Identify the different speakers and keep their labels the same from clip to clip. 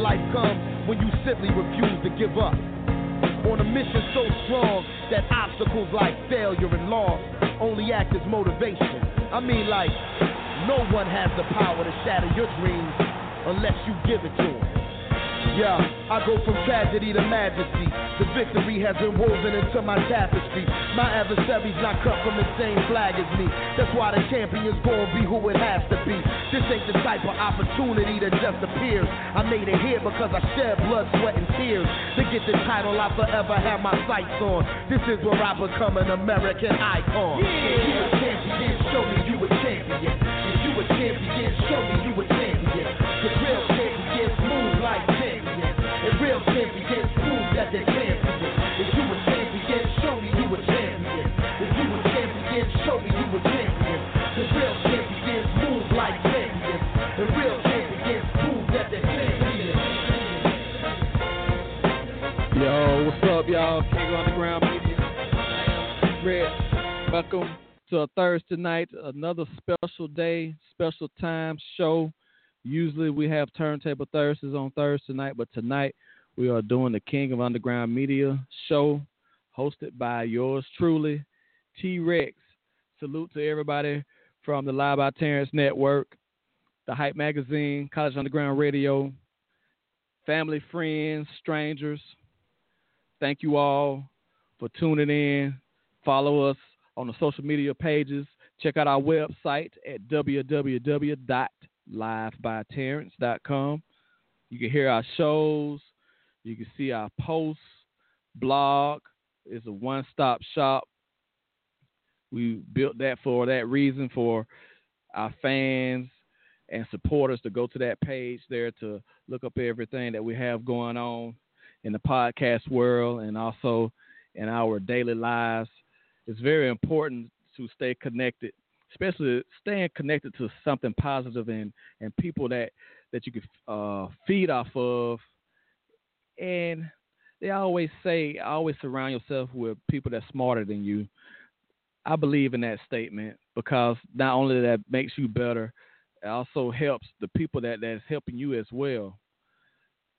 Speaker 1: life comes when you simply refuse to give up. On a mission so strong that obstacles like failure and loss only act as motivation. I mean, like, no one has the power to shatter your dreams unless you give it to them. Yeah, I go from tragedy to majesty. The victory has been woven into my tapestry. My adversary's not cut from the same flag as me. That's why the champion's gonna be who it has to be. This ain't the type of opportunity that just appears. I made it here because I shed blood, sweat, and tears. To get the title I forever have my sights on. This is where I become an American icon. Yeah. You a champion, show me you a champion. If you a champion, show me you a champion.
Speaker 2: What's up, y'all? King of Underground Media. Red, welcome to a Thursday night, another special day, special time show. Usually we have Turntable Thursdays on Thursday night, but tonight we are doing the King of Underground Media show, hosted by yours truly, Tee Recx. Salute to everybody from the Live by Terrence Network, the Hype Magazine, College Underground Radio, family, friends, strangers. Thank you all for tuning in. Follow us on the social media pages. Check out our website at www.livebyterrence.com. You can hear our shows. You can see our posts, blog. It's a one-stop shop. We built that for that reason for our fans and supporters to go to that page there to look up everything that we have going on in the podcast world and also in our daily lives. It's very important to stay connected, especially staying connected to something positive and, and people that, that you can uh, feed off of. And they always say, always surround yourself with people that's smarter than you. I believe in that statement because not only that makes you better, it also helps the people that that's helping you as well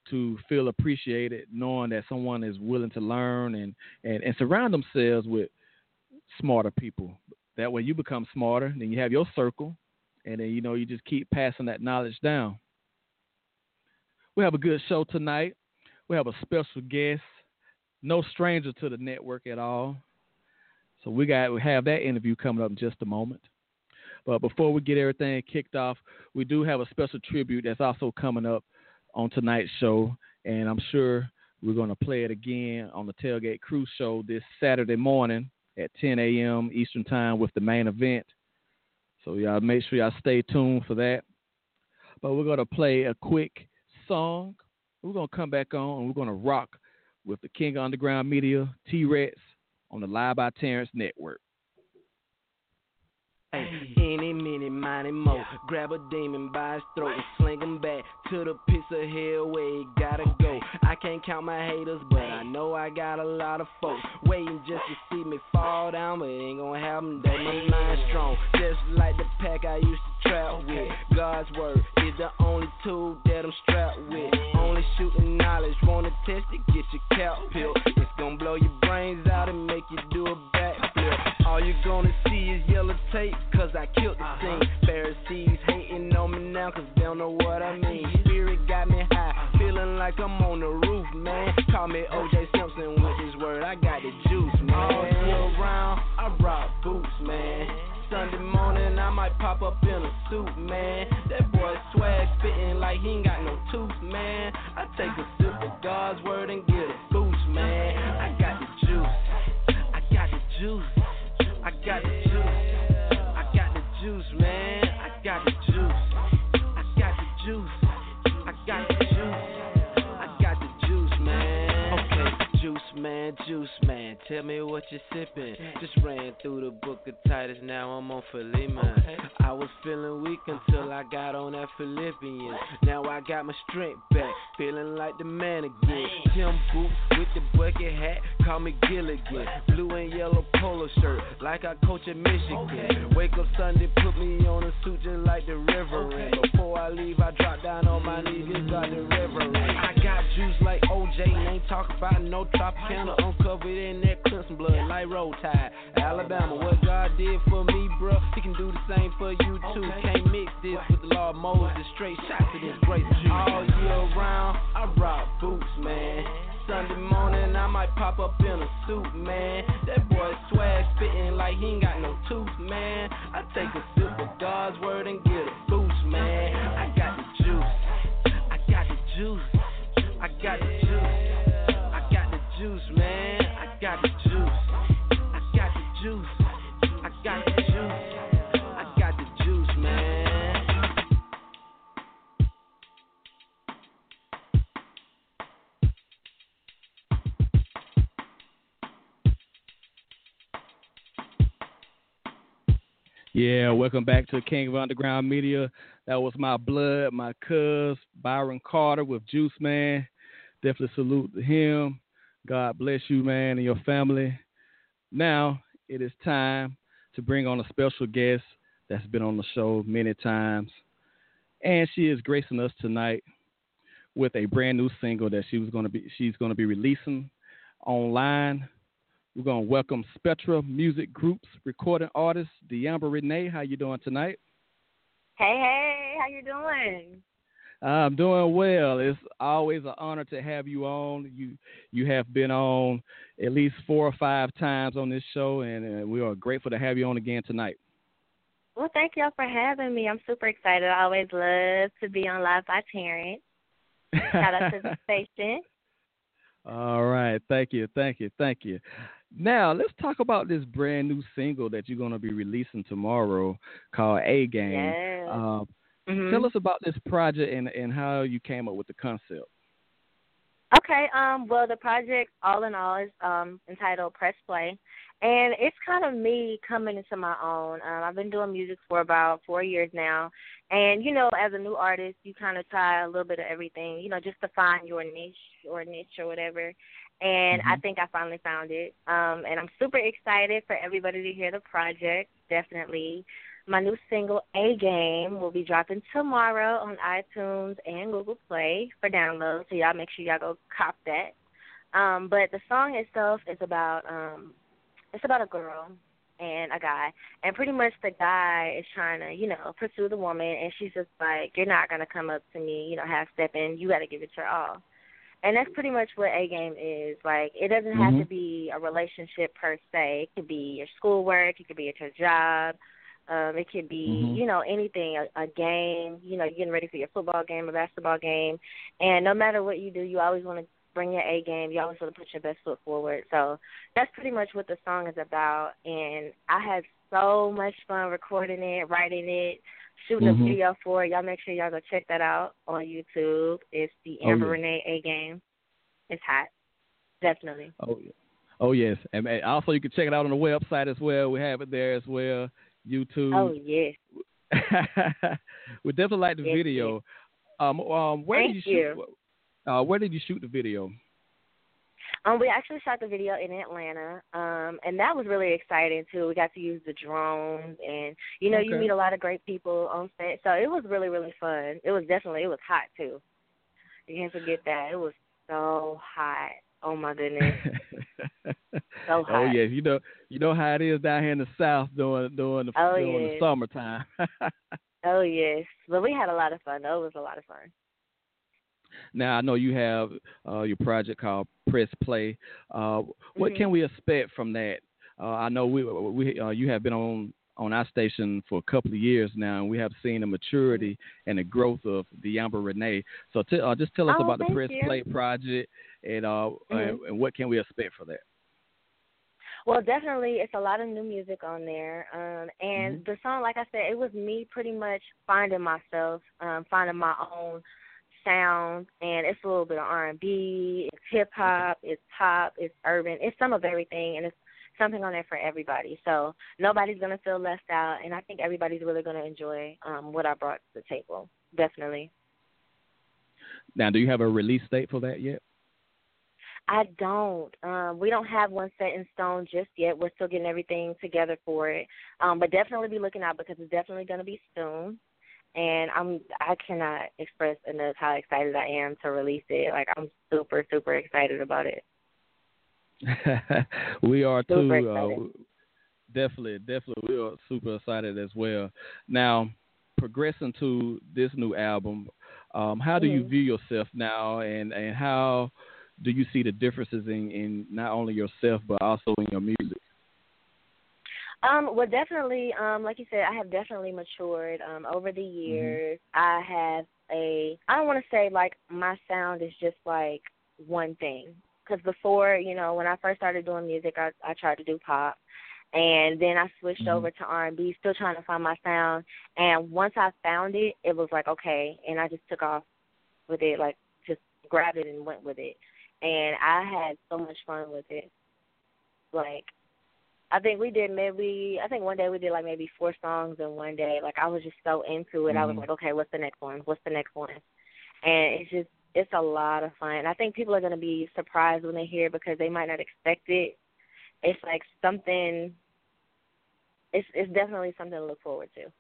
Speaker 2: to feel appreciated, knowing that someone is willing to learn and, and, and surround themselves with smarter people. That way you become smarter, then you have your circle, and then you know you just keep passing that knowledge down. We have a good show tonight. We have a special guest, no stranger to the network at all. So we got we have that interview coming up in just a moment. But before we get everything kicked off, we do have a special tribute that's also coming up on tonight's show, and I'm sure we're going to play it again on the Tailgate Crew show this Saturday morning at 10 a.m. Eastern Time with the main event. So y'all make sure y'all stay tuned for that. But we're going to play a quick song. We're going to come back on and we're going to rock with the King Underground Media, Tee Recx, on the Live by Terrence Network.
Speaker 3: Any, miny, mo. Grab a demon by his throat and sling him back to the piece of hell where he gotta go. I can't count my haters, but I know I got a lot of folks waiting just to see me fall down, but it ain't gonna happen. That my mind strong, just like the pack I used to trap with. God's word is the only tool that I'm strapped with. Only shooting knowledge, wanna test it, get your cap peeled. It's gonna blow your brains out and make you do a backflip. All you're gonna see is yellow tape, cause I killed the uh-huh. scene. Pharisees hating on me now, cause they don't know what I mean. Spirit got me high, uh-huh. feeling like I'm on the roof, man. Call me OJ Simpson with this word, I got the juice, man. Oh, All year round, I rock boots, man. Sunday morning, I might pop up in a suit, man. That boy swag spitting like he ain't got no tooth, man. I take a sip of God's word and get a boost, man. I got the juice. I got the juice. I I got the juice. I got the juice, man. I got the juice. I got the juice. I got the juice. I got the juice, man. Okay, juice, man, juice, man. Tell me what you sipping. Just ran through the book of Titus, now I'm on Philemon. I was feeling weak until I got on that Philippians. Now I got my strength back, feeling like the man again. Tim boots with the bucket hat, call me Gilligan. Blue and yellow polo shirt, like I coach at Michigan. Wake up Sunday, put me on a suit just like the Reverend. Before I leave, I drop down on my knees just like the Reverend. Mm-hmm. I got juice like OJ, ain't talk about no Tropicana. I'm covered in that crimson blood like Roll Tide. Alabama, what God did for me, bro, He can do the same for you too. Can't mix this with the law of Moses. Straight shot to this great juice. Oh, All year round, I rock boots, man. Sunday morning, I might pop up in a suit, man. That boy swag spitting like he ain't got no tooth, man. I take a sip of God's word and get a boost, man. I got the juice. I got the juice. I got the juice.
Speaker 2: Yeah, welcome back to King of Underground Media. That was my blood, my cuz, Byron Carter with Juice Man. Definitely salute him. God bless you, man, and your family. Now it is time to bring on a special guest that's been on the show many times. And she is gracing us tonight with a brand new single that she was gonna be she's gonna be releasing online. We're gonna welcome Spectra Music Group's recording artist, D'Ambra Renee. How you doing tonight?
Speaker 4: Hey, hey, how you doing?
Speaker 2: I'm doing well. It's always an honor to have you on. You you have been on at least four or five times on this show, and uh, we are grateful to have you on again tonight.
Speaker 4: Well, thank y'all for having me. I'm super excited. I always love to be on Live by Terrence. Shout out to the station.
Speaker 2: All right, thank you, thank you, thank you. Now let's talk about this brand new single that you're going to be releasing tomorrow called A Game.
Speaker 4: Yes.
Speaker 2: Uh,
Speaker 4: Mhm.
Speaker 2: Tell us about this project and and how you came up with the concept.
Speaker 4: Okay, um, well, the project, all in all, is um, entitled Press Play. And it's kind of me coming into my own. Um, I've been doing music for about four years now. And, you know, as a new artist, you kind of try a little bit of everything, you know, just to find your niche or niche or whatever. And I
Speaker 2: Mhm.
Speaker 4: think I finally found it. Um, and I'm super excited for everybody to hear the project, definitely. My new single, A Game, will be dropping tomorrow on iTunes and Google Play for download. So y'all make sure y'all go cop that. Um, but the song itself is about um it's about a girl and a guy. And pretty much the guy is trying to, you know, pursue the woman and she's just like, You're not gonna come up to me, you know, half stepping, you gotta give it your all. And that's pretty much what A game is. Like it doesn't have to
Speaker 2: Mhm.
Speaker 4: be a relationship per se. It could be your schoolwork, it could be at your job, um, it could be,
Speaker 2: Mhm.
Speaker 4: you know, anything, a, a game, you know, you're getting ready for your football game, a basketball game. And no matter what you do, you always want to bring your A game. You always want to put your best foot forward. So that's pretty much what the song is about. And I had so much fun recording it, writing it, shooting
Speaker 2: Mhm.
Speaker 4: a video for it. Y'all make sure y'all go check that out on YouTube. It's the
Speaker 2: Oh,
Speaker 4: Amber
Speaker 2: yeah.
Speaker 4: Renee A game. It's hot. Definitely.
Speaker 2: Oh, yeah. oh yes, and also you can check it out on the website as well. We have it there as well. YouTube.
Speaker 4: Oh yes.
Speaker 2: we definitely like the
Speaker 4: Yes,
Speaker 2: video. Um, um, where
Speaker 4: Thank
Speaker 2: did you shoot? Uh, where did you shoot the video?
Speaker 4: Um, we actually shot the video in Atlanta, um, and that was really exciting too. We got to use the drones, and you know, you meet a lot of great people on set, so it was really, really fun. It was definitely, it was hot too. You can't forget that. It was so hot. Oh my goodness, so hot.
Speaker 2: oh
Speaker 4: hot.
Speaker 2: yes, you know you know how it is down here in the south during during the
Speaker 4: Oh,
Speaker 2: during the summertime.
Speaker 4: Oh yes, but we had a lot of fun. Though it was a lot of fun.
Speaker 2: Now I know you have uh, your project called Press Play. Uh, what
Speaker 4: Mhm.
Speaker 2: can we expect from that? Uh, I know we we uh, you have been on on our station for a couple of years now, and we have seen the maturity and the growth of D'Ambra Renee. So t- uh, just tell us
Speaker 4: Oh,
Speaker 2: about the Press
Speaker 4: you.
Speaker 2: Play project and uh and,
Speaker 4: Mhm.
Speaker 2: and what can we expect for that?
Speaker 4: Well, definitely, it's a lot of new music on there. Um, and
Speaker 2: Mm-hmm.
Speaker 4: the song, like I said, it was me pretty much finding myself, um, finding my own sound. And it's a little bit of R and B, it's hip hop, it's pop, it's urban, it's some of everything, and it's something on there for everybody. So nobody's gonna feel left out, and I think everybody's really gonna enjoy um, what I brought to the table. Definitely.
Speaker 2: Now, do you have a release date for that yet?
Speaker 4: I don't. Um, we don't have one set in stone just yet. We're still getting everything together for it. Um, but definitely be looking out because it's definitely going to be soon. And I'm I cannot express enough how excited I am to release it. Like I'm super super excited about it.
Speaker 2: we are too. Uh, definitely, definitely, we are super excited as well. Now, progressing to this new album, um, how do you
Speaker 4: Mhm.
Speaker 2: view yourself now, and and how do you see the differences in in not only yourself but also in your music?
Speaker 4: Um, well, definitely, um, like you said, I have definitely matured um, over the years. I have a, I don't want to say like my sound is just like one thing. Because before, you know, when I first started doing music, I, I tried to do pop, and then I switched
Speaker 2: Mhm.
Speaker 4: over to R and B, still trying to find my sound. And once I found it, it was like okay, and I just took off with it, like just grabbed it and went with it. And I had so much fun with it. Like I think we did maybe I think one day we did like maybe four songs in one day. Like I was just so into it. I was
Speaker 2: Mhm.
Speaker 4: like, okay, what's the next one? What's the next one? And it's just it's a lot of fun. I think people are gonna be surprised when they hear it because they might not expect it. It's like something. It's it's definitely something to look forward to.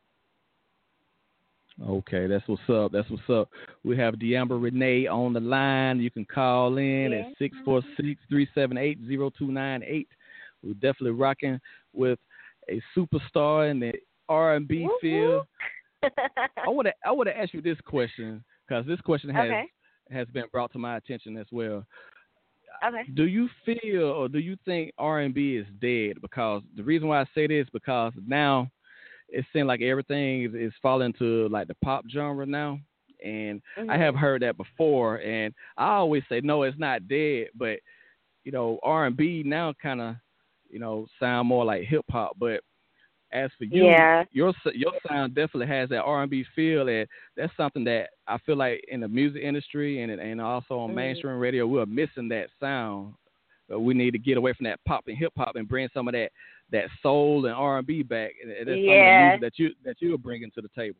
Speaker 2: Okay, that's what's up. That's what's up. We have D'Ambra Renee on the line. You can call in
Speaker 4: Yeah.
Speaker 2: at six four six three seven eight zero two nine eight. We're definitely rocking with a superstar in the R and B field. I want to I want to ask you this question because this question has
Speaker 4: Okay.
Speaker 2: has been brought to my attention as well.
Speaker 4: okay.
Speaker 2: Do you feel or do you think R and B is dead? Because the reason why I say this because now it seems like everything is, is falling to like the pop genre now, and I mm-hmm.
Speaker 4: have
Speaker 2: heard that before, and I always say no, it's not dead, but you know R and B now kind of you know sound more like hip hop, but as for you,
Speaker 4: Yeah.
Speaker 2: your your sound definitely has that R and B feel, and that's something that I feel like in the music industry and and also on
Speaker 4: Mhm.
Speaker 2: mainstream radio, we're missing that sound. But we need to get away from that pop and hip hop and bring some of that that soul and R and B back. And that's some of the
Speaker 4: Yeah.
Speaker 2: music that you that you're bringing to the table.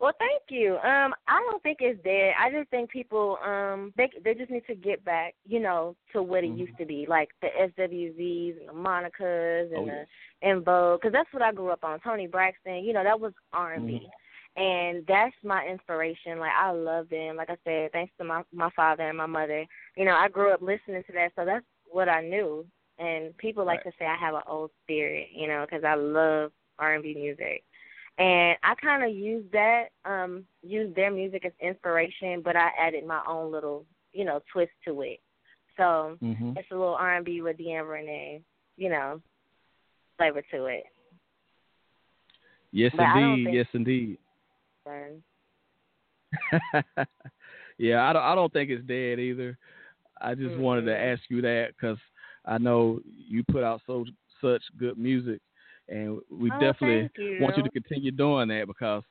Speaker 4: Well, thank you. Um, I don't think it's dead. I just think people um they they just need to get back, you know, to what it
Speaker 2: Mhm.
Speaker 4: used to be, like the SWVs and the Monicas and
Speaker 2: Oh,
Speaker 4: the
Speaker 2: yes.
Speaker 4: En Vogue, because that's what I grew up on. Toni Braxton, you know, that was R and B, and that's my inspiration. Like I love them. Like I said, thanks to my my father and my mother. You know, I grew up listening to that, so that's what I knew. And people like
Speaker 2: Right.
Speaker 4: to say I have an old spirit, you know, because I love R and B music and I kind of used that, um, used their music as inspiration, but I added my own little, you know, twist to it. So
Speaker 2: hmm
Speaker 4: it's a little R and B with D'Ambra Renee, you know, flavor to it.
Speaker 2: Yes,
Speaker 4: But
Speaker 2: indeed. Yes, indeed. Yeah, I don't. I don't think it's dead either. I just wanted to ask you that because I know you put out so such good music, and we
Speaker 4: Oh,
Speaker 2: definitely
Speaker 4: thank
Speaker 2: want you
Speaker 4: you.
Speaker 2: to continue doing that because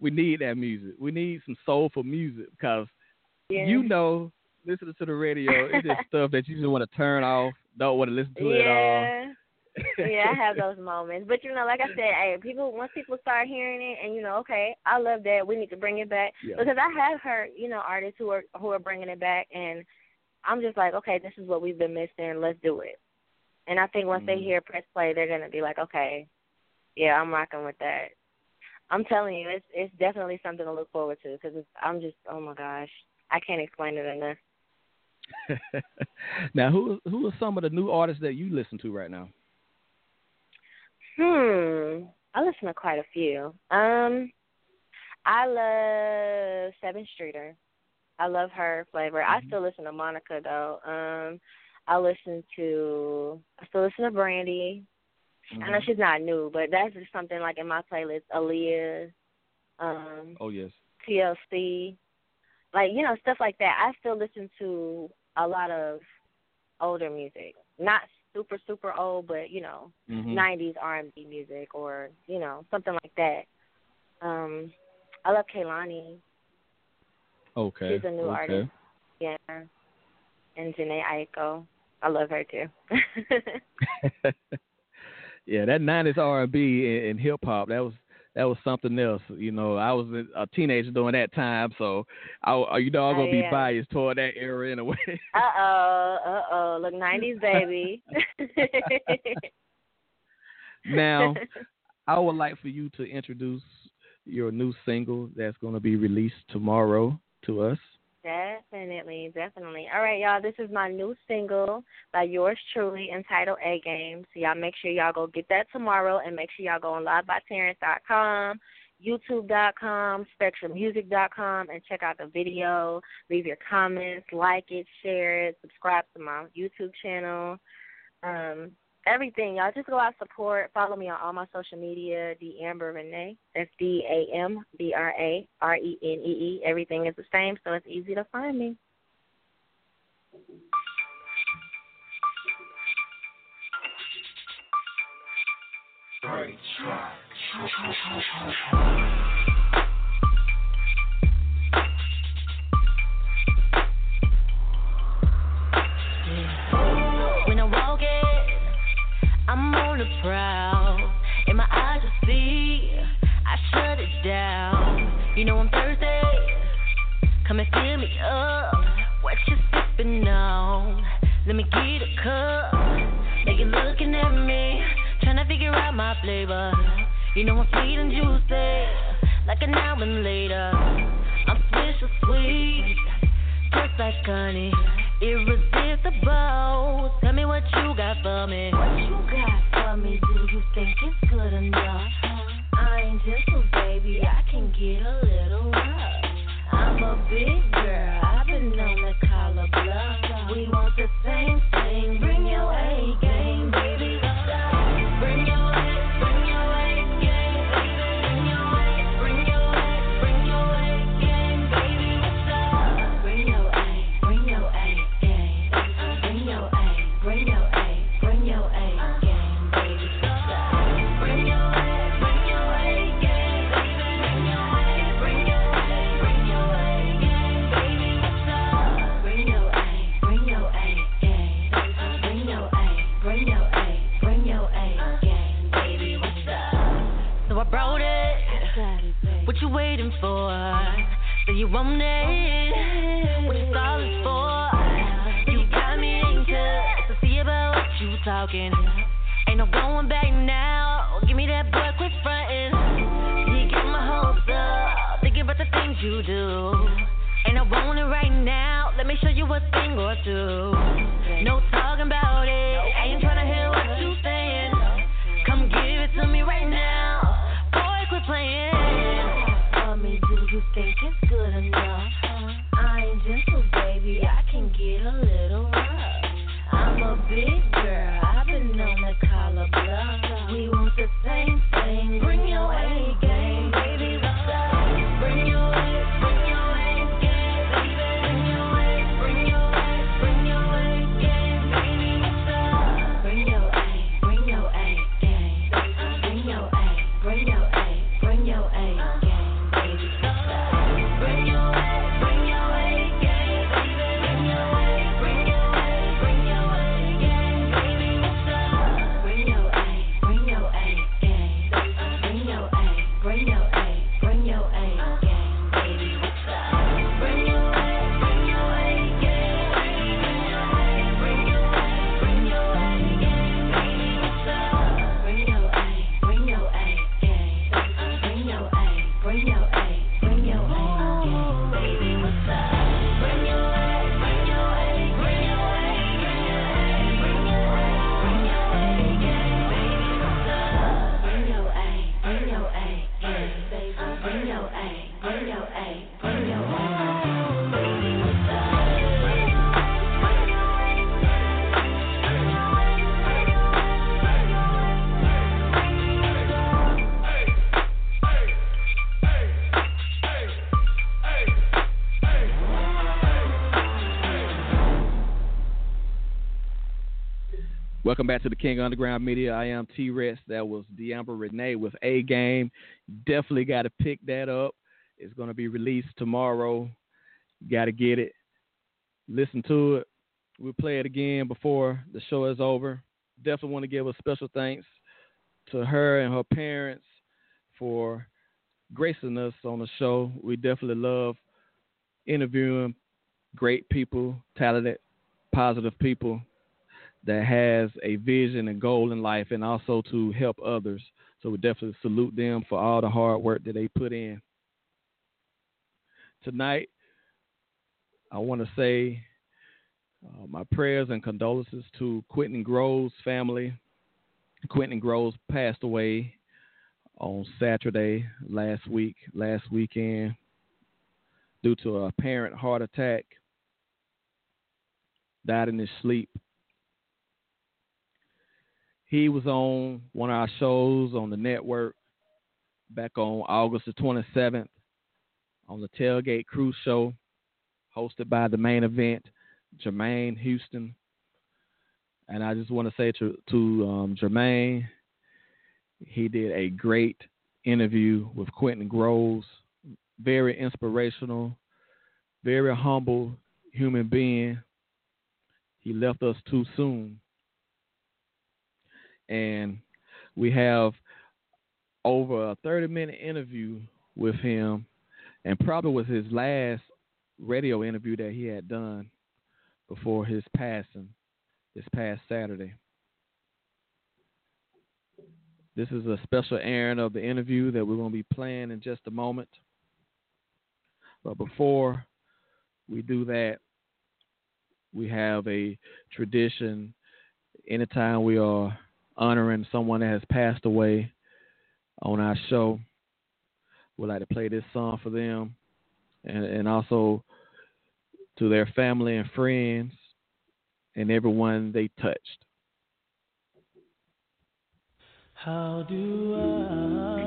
Speaker 2: we need that music. We need some soulful music because
Speaker 4: yeah.
Speaker 2: you know, listening to the radio, it's just stuff that you just want to turn off, don't want to listen to it at all.
Speaker 4: yeah. yeah, I have those moments. But you know, like I said, hey, people once people start hearing it and you know, okay, I love that. We need to bring it back
Speaker 2: Yeah.
Speaker 4: because I have heard, you know, artists who are who are bringing it back and I'm just like, okay, this is what we've been missing. Let's do it. And I think once they
Speaker 2: Mhm.
Speaker 4: hear press play, they're gonna be like, okay, yeah, I'm rocking with that. I'm telling you, it's it's definitely something to look forward to because I'm just, oh my gosh, I can't explain it enough.
Speaker 2: now, who who are some of the new artists that you listen to right now?
Speaker 4: Hmm. I listen to quite a few. Um, I love Sevyn Streeter. I love her flavor. I
Speaker 2: Mhm.
Speaker 4: still listen to Monica though. Um, I listen to I still listen to Brandy. I know
Speaker 2: Mhm.
Speaker 4: she's not new, but that's just something like in my playlist. Aaliyah, um,
Speaker 2: Oh yes.
Speaker 4: TLC, like you know stuff like that. I still listen to a lot of older music, not super super old, but you know,
Speaker 2: Mhm.
Speaker 4: 90s R&B music or you know something like that. Um, I love Kehlani.
Speaker 2: Okay.
Speaker 4: She's a new
Speaker 2: okay.
Speaker 4: artist. Yeah, and Jhené Aiko. I love her too.
Speaker 2: yeah, that '90s R&B and, hip hop that was that was something else. You know, I was a teenager during that time, so I, you know, I'm gonna
Speaker 4: Oh,
Speaker 2: be biased toward that era in a way.
Speaker 4: uh oh, uh oh. Look, 90s baby.
Speaker 2: now, I would like for you to introduce your new single that's going to be released tomorrow to us.
Speaker 4: Definitely, definitely. All right, y'all. This is my new single by yours truly entitled A Game. So y'all make sure y'all go get that tomorrow and make sure y'all go on livebyterrence.com, youtube.com, spectramusic.com and check out the video. Leave your comments, like it, share it, subscribe to my YouTube channel. Um, everything. Y'all just go out support. Follow me on all my social media, D'Ambra Renee. That's D A M B R A R E N E E. Everything is the same, so it's easy to find me.
Speaker 5: When you do. And I want it right now. Let me show you a thing or two. No talking about it. I Ain't tryna hear what you saying. Come give it to me right now. Boy, quit playing. For me, do you think it's
Speaker 2: Welcome back to the King Underground Media. I am Tee Recx. That was D'Ambra Renee with A Game. Definitely got to pick that up. It's going to be released tomorrow. Got to get it. Listen to it. We'll play it again before the show is over. Definitely want to give a special thanks to her and her parents for gracing us on the show. We definitely love interviewing great people, talented, positive people that has a vision and goal in life and also to help others. So we definitely salute them for all the hard work that they put in. Tonight, I want to say uh, my prayers and condolences to Quentin Groves' family. Quentin Groves passed away on Saturday last week, last weekend, due to a apparent heart attack. Died in his sleep he was on one of our shows on the network back on August the 27th on the Tailgate Cruise Show, hosted by the main event, Jermaine Houston. And I just want to say to, to um, Jermaine, he did a great interview with Quentin Groves. Very inspirational, very humble human being. He left us too soon and we have over a 30 minute interview with him, and probably was his last radio interview that he had done before his passing this past Saturday. This is a special airing of the interview that we're going to be playing in just a moment. But before we do that, we have a tradition anytime we are honoring someone that has passed away on our show. We'd like to play this song for them and, and also to their family and friends and everyone they touched.
Speaker 6: How do I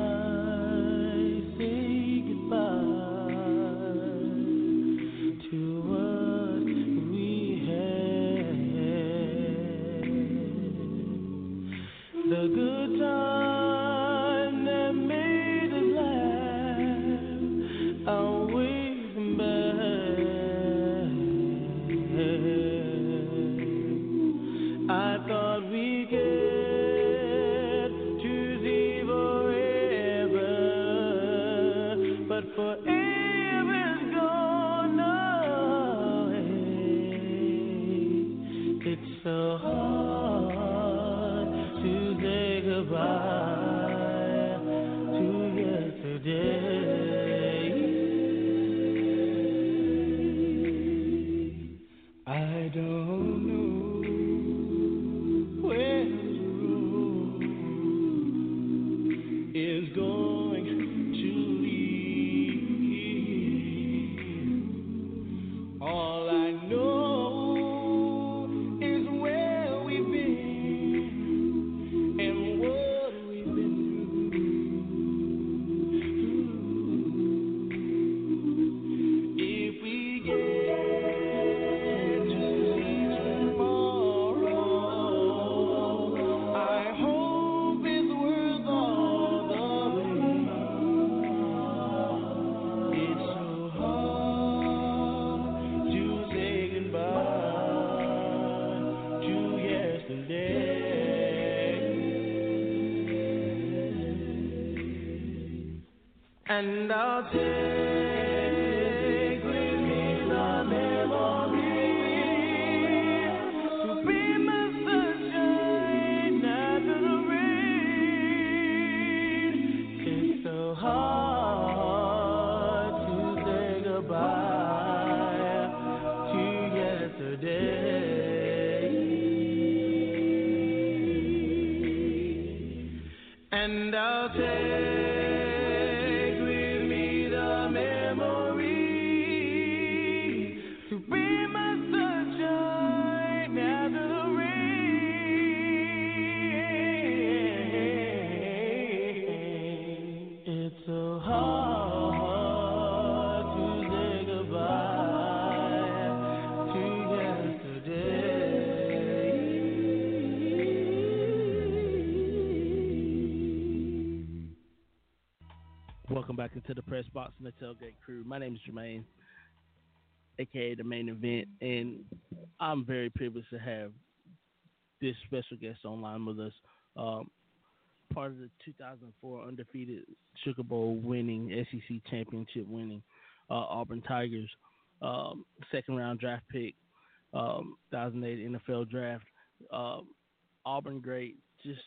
Speaker 7: tailgate crew. My name is Jermaine, aka the main event, and I'm very privileged to have this special guest online with us. Um, part of the 2004 undefeated Sugar Bowl winning SEC championship winning uh, Auburn Tigers, um, second round draft pick, um, 2008 NFL draft. Um, Auburn great, just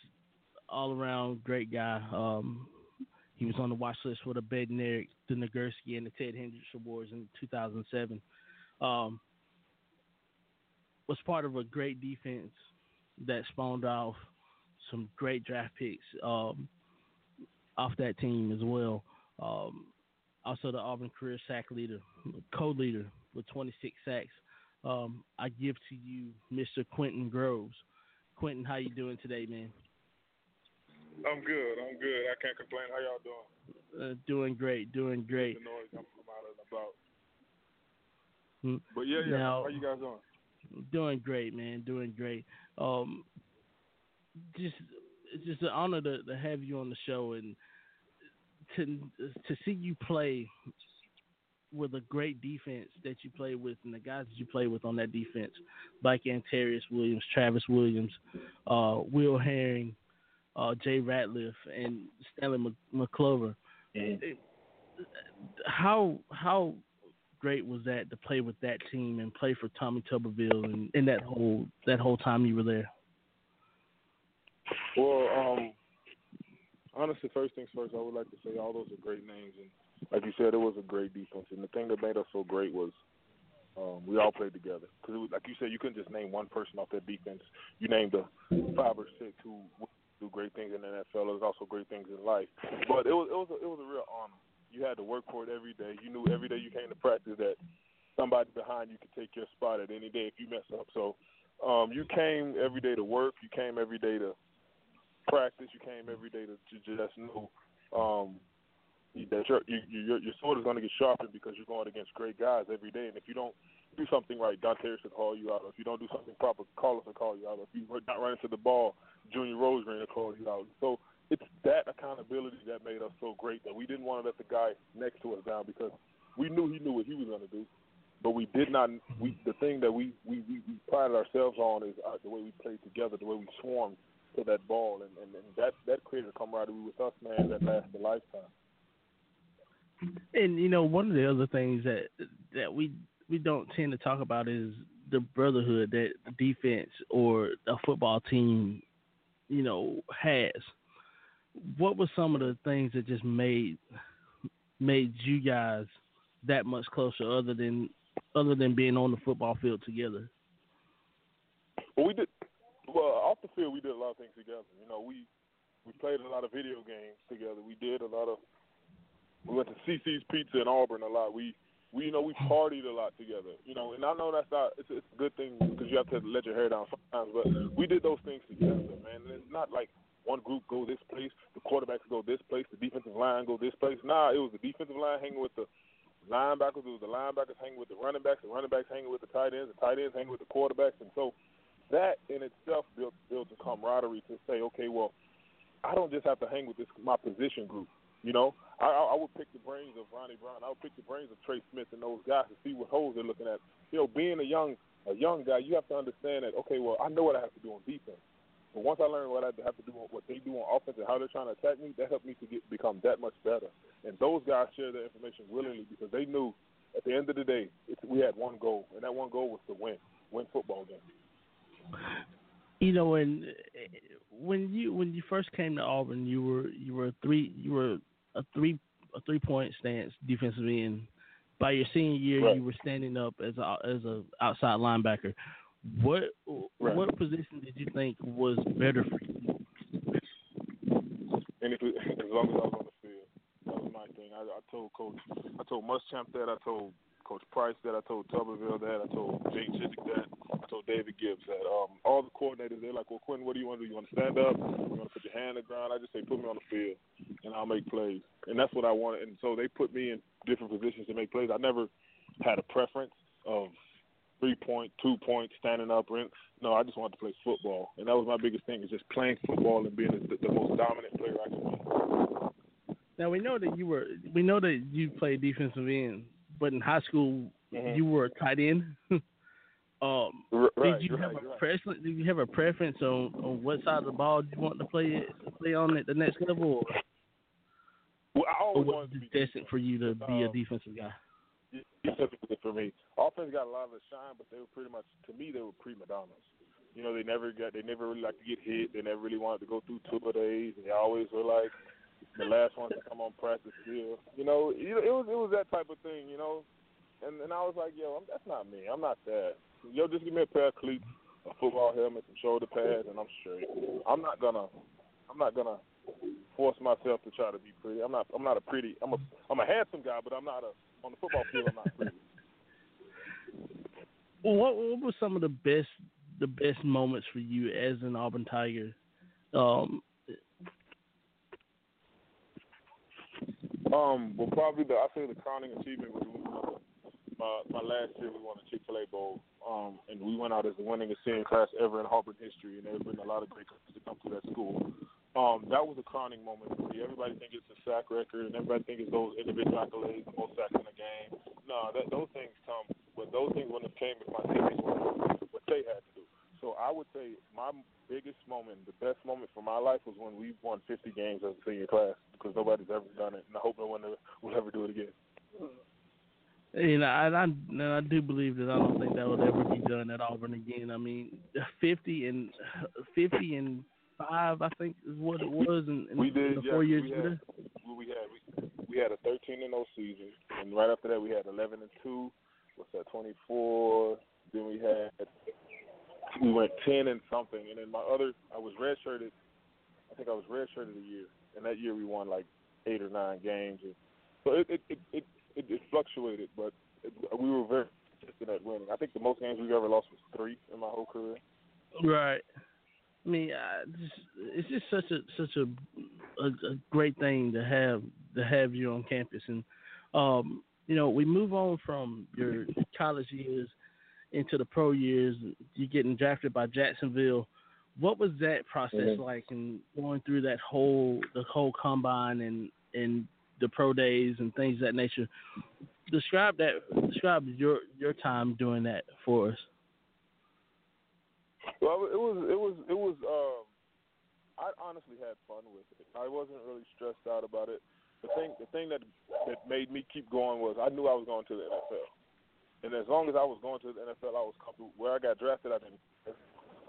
Speaker 7: all around great guy. Um, he was on the watch list for the Bednarik, the Nagurski, and the Ted Hendricks Awards in 2007. Um, was part of a great defense that spawned off some great draft picks um, off that team as well. Um, also, the Auburn career sack leader, co-leader with 26 sacks. Um, I give to you, Mr. Quentin Groves. Quentin, how you doing today, man?
Speaker 8: I'm good. I'm good. I can't complain. How y'all doing?
Speaker 7: Uh, doing great. Doing great.
Speaker 8: Noise I'm out and about.
Speaker 7: Hmm.
Speaker 8: But yeah, yeah.
Speaker 7: Now-
Speaker 8: How you guys doing?
Speaker 7: Doing great, man. Doing great. Um, just it's just an honor to, to have you on the show and to to see you play with a great defense that you play with and the guys that you play with on that defense, like Antarius Williams, Travis Williams, uh, Will Herring, uh, Jay Ratliff, and Stanley Mc- McClover. It- How how great was that to play with that team and play for Tommy Tuberville and, and that whole that whole time you were there?
Speaker 8: Well, um, honestly, first things first, I would like to say all those are great names, and like you said, it was a great defense. And the thing that made us so great was um, we all played together. Because, like you said, you couldn't just name one person off that defense. You named the five or six who do great things in the NFL. There's also great things in life. But it was it was a, it was a real honor. You had to work for it every day. You knew every day you came to practice that somebody behind you could take your spot at any day if you mess up. So um, you came every day to work. You came every day to practice. You came every day to, to just know um, that your you, your your sword is going to get sharpened because you're going against great guys every day. And if you don't do something right, Dante will call you out. If you don't do something proper, Carlos will call you out. If you're not running to the ball, Junior Rosegreen will call you out. So it's that accountability that made us so great that we didn't want to let the guy next to us down because we knew he knew what he was going to do. But we did not. We the thing that we we, we, we prided ourselves on is uh, the way we played together, the way we swarmed to that ball, and, and, and that that created a camaraderie with us, man, that lasted a lifetime.
Speaker 7: And you know, one of the other things that that we we don't tend to talk about is the brotherhood that the defense or a football team, you know, has. What were some of the things that just made made you guys that much closer, other than other than being on the football field together?
Speaker 8: Well, we did. Well, off the field, we did a lot of things together. You know, we we played a lot of video games together. We did a lot of. We went to Cici's Pizza in Auburn a lot. We we you know we partied a lot together. You know, and I know that's not it's, it's a good thing because you have to let your hair down sometimes. But we did those things together, man. And it's not like one group go this place, the quarterbacks go this place, the defensive line go this place. Nah, it was the defensive line hanging with the linebackers. It was the linebackers hanging with the running backs, the running backs hanging with the tight ends, the tight ends hanging with the quarterbacks, and so that in itself built builds a camaraderie to say, okay, well, I don't just have to hang with this my position group. You know, I, I would pick the brains of Ronnie Brown. I would pick the brains of Trey Smith and those guys to see what holes they're looking at. You know, being a young a young guy, you have to understand that. Okay, well, I know what I have to do on defense. But once I learn what I have to do, what they do on offense, and how they're trying to attack me, that helped me to get become that much better. And those guys share their information willingly because they knew at the end of the day, it's, we had one goal, and that one goal was to win, win football games.
Speaker 7: You know, when when you when you first came to Auburn, you were you were three you were a three a three point stance defensive end. By your senior year,
Speaker 8: Right.
Speaker 7: you were standing up as a as a outside linebacker. What
Speaker 8: Right.
Speaker 7: what position did you think was better for you?
Speaker 8: And if it, as long as I was on the field, that was my thing. I, I told Coach, I told Muschamp that, I told Coach Price that, I told Tuberville that, I told Jake Chizik that, I told David Gibbs that. Um, all the coordinators, they're like, well, Quentin, what do you want to do? You want to stand up? You want to put your hand on the ground? I just say, put me on the field, and I'll make plays. And that's what I wanted. And so they put me in different positions to make plays. I never had a preference of three point, two point, standing up. Or, no, I just wanted to play football, and that was my biggest thing is just playing football and being the, the most dominant player I could be.
Speaker 7: Now we know that you were we know that you played defensive end, but in high school
Speaker 8: Mhm.
Speaker 7: you were a tight end. um,
Speaker 8: right,
Speaker 7: did you
Speaker 8: right,
Speaker 7: have a
Speaker 8: right.
Speaker 7: preference? Did you have a preference on, on what side of the ball you want to play it play on at the next level, or,
Speaker 8: Well, I
Speaker 7: or
Speaker 8: always
Speaker 7: was
Speaker 8: wanted to
Speaker 7: it destined for you to be a
Speaker 8: Um,
Speaker 7: defensive guy?
Speaker 8: defensively for me. Offense got a lot of the shine, but they were pretty much to me they were prima donnas. You know, they never got they never really like to get hit. They never really wanted to go through two days. They always were like the last one to come on practice field. You know, it, it was it was that type of thing. You know, and and I was like, yo, I'm, that's not me. I'm not that. Yo, just give me a pair of cleats, a football helmet, some shoulder pads, and I'm straight. I'm not gonna I'm not gonna force myself to try to be pretty. I'm not I'm not a pretty. I'm a I'm a handsome guy, but I'm not a on the football field. I'm not pretty.
Speaker 7: Well, what what were some of the best the best moments for you as an Auburn Tiger? Um,
Speaker 8: Um, well, probably the I say the crowning achievement was we won the, my my last year we won the Chick Fil A Bowl. Um, and we went out as the winningest senior class ever in Auburn history, and there's been a lot of great coaches to come to that school. Um, that was a crowning moment for me. Everybody think it's a sack record, and everybody think it's those individual accolades, the most sacks in the game. No, that those things come, but those things wouldn't have came if my teammates what they had to do. So I would say my biggest moment, the best moment for my life was when we won 50 games as a senior class because nobody's ever done it, and I hope no one will ever do it again.
Speaker 7: You know, and I and I do believe that I don't think that would ever be done at Auburn again. I mean, fifty and fifty and five, I think, is what it was in, in
Speaker 8: we did
Speaker 7: the
Speaker 8: yeah,
Speaker 7: four years
Speaker 8: we had, we had we, we had a 13 and 0 season, and right after that we had 11 and 2. What's that? 24. Then we had we went 10 and something, and then my other I was redshirted. I think I was redshirted a year, and that year we won like eight or nine games. And so it it it it, it, it fluctuated, but it, we were very consistent at winning. I think the most games we've ever lost was three in my whole career.
Speaker 7: Right. I mean, I just, it's just such a such a, a a great thing to have to have you on campus, and um, you know, we move on from your college years into the pro years. You getting drafted by Jacksonville. What was that process
Speaker 8: Mhm.
Speaker 7: like, and going through that whole the whole combine and and the pro days and things of that nature? Describe that. Describe your your time doing that for us.
Speaker 8: Well, it was it was it was. Um, I honestly had fun with it. I wasn't really stressed out about it. The thing the thing that that made me keep going was I knew I was going to the NFL, and as long as I was going to the NFL, I was comfortable. Where I got drafted, I didn't.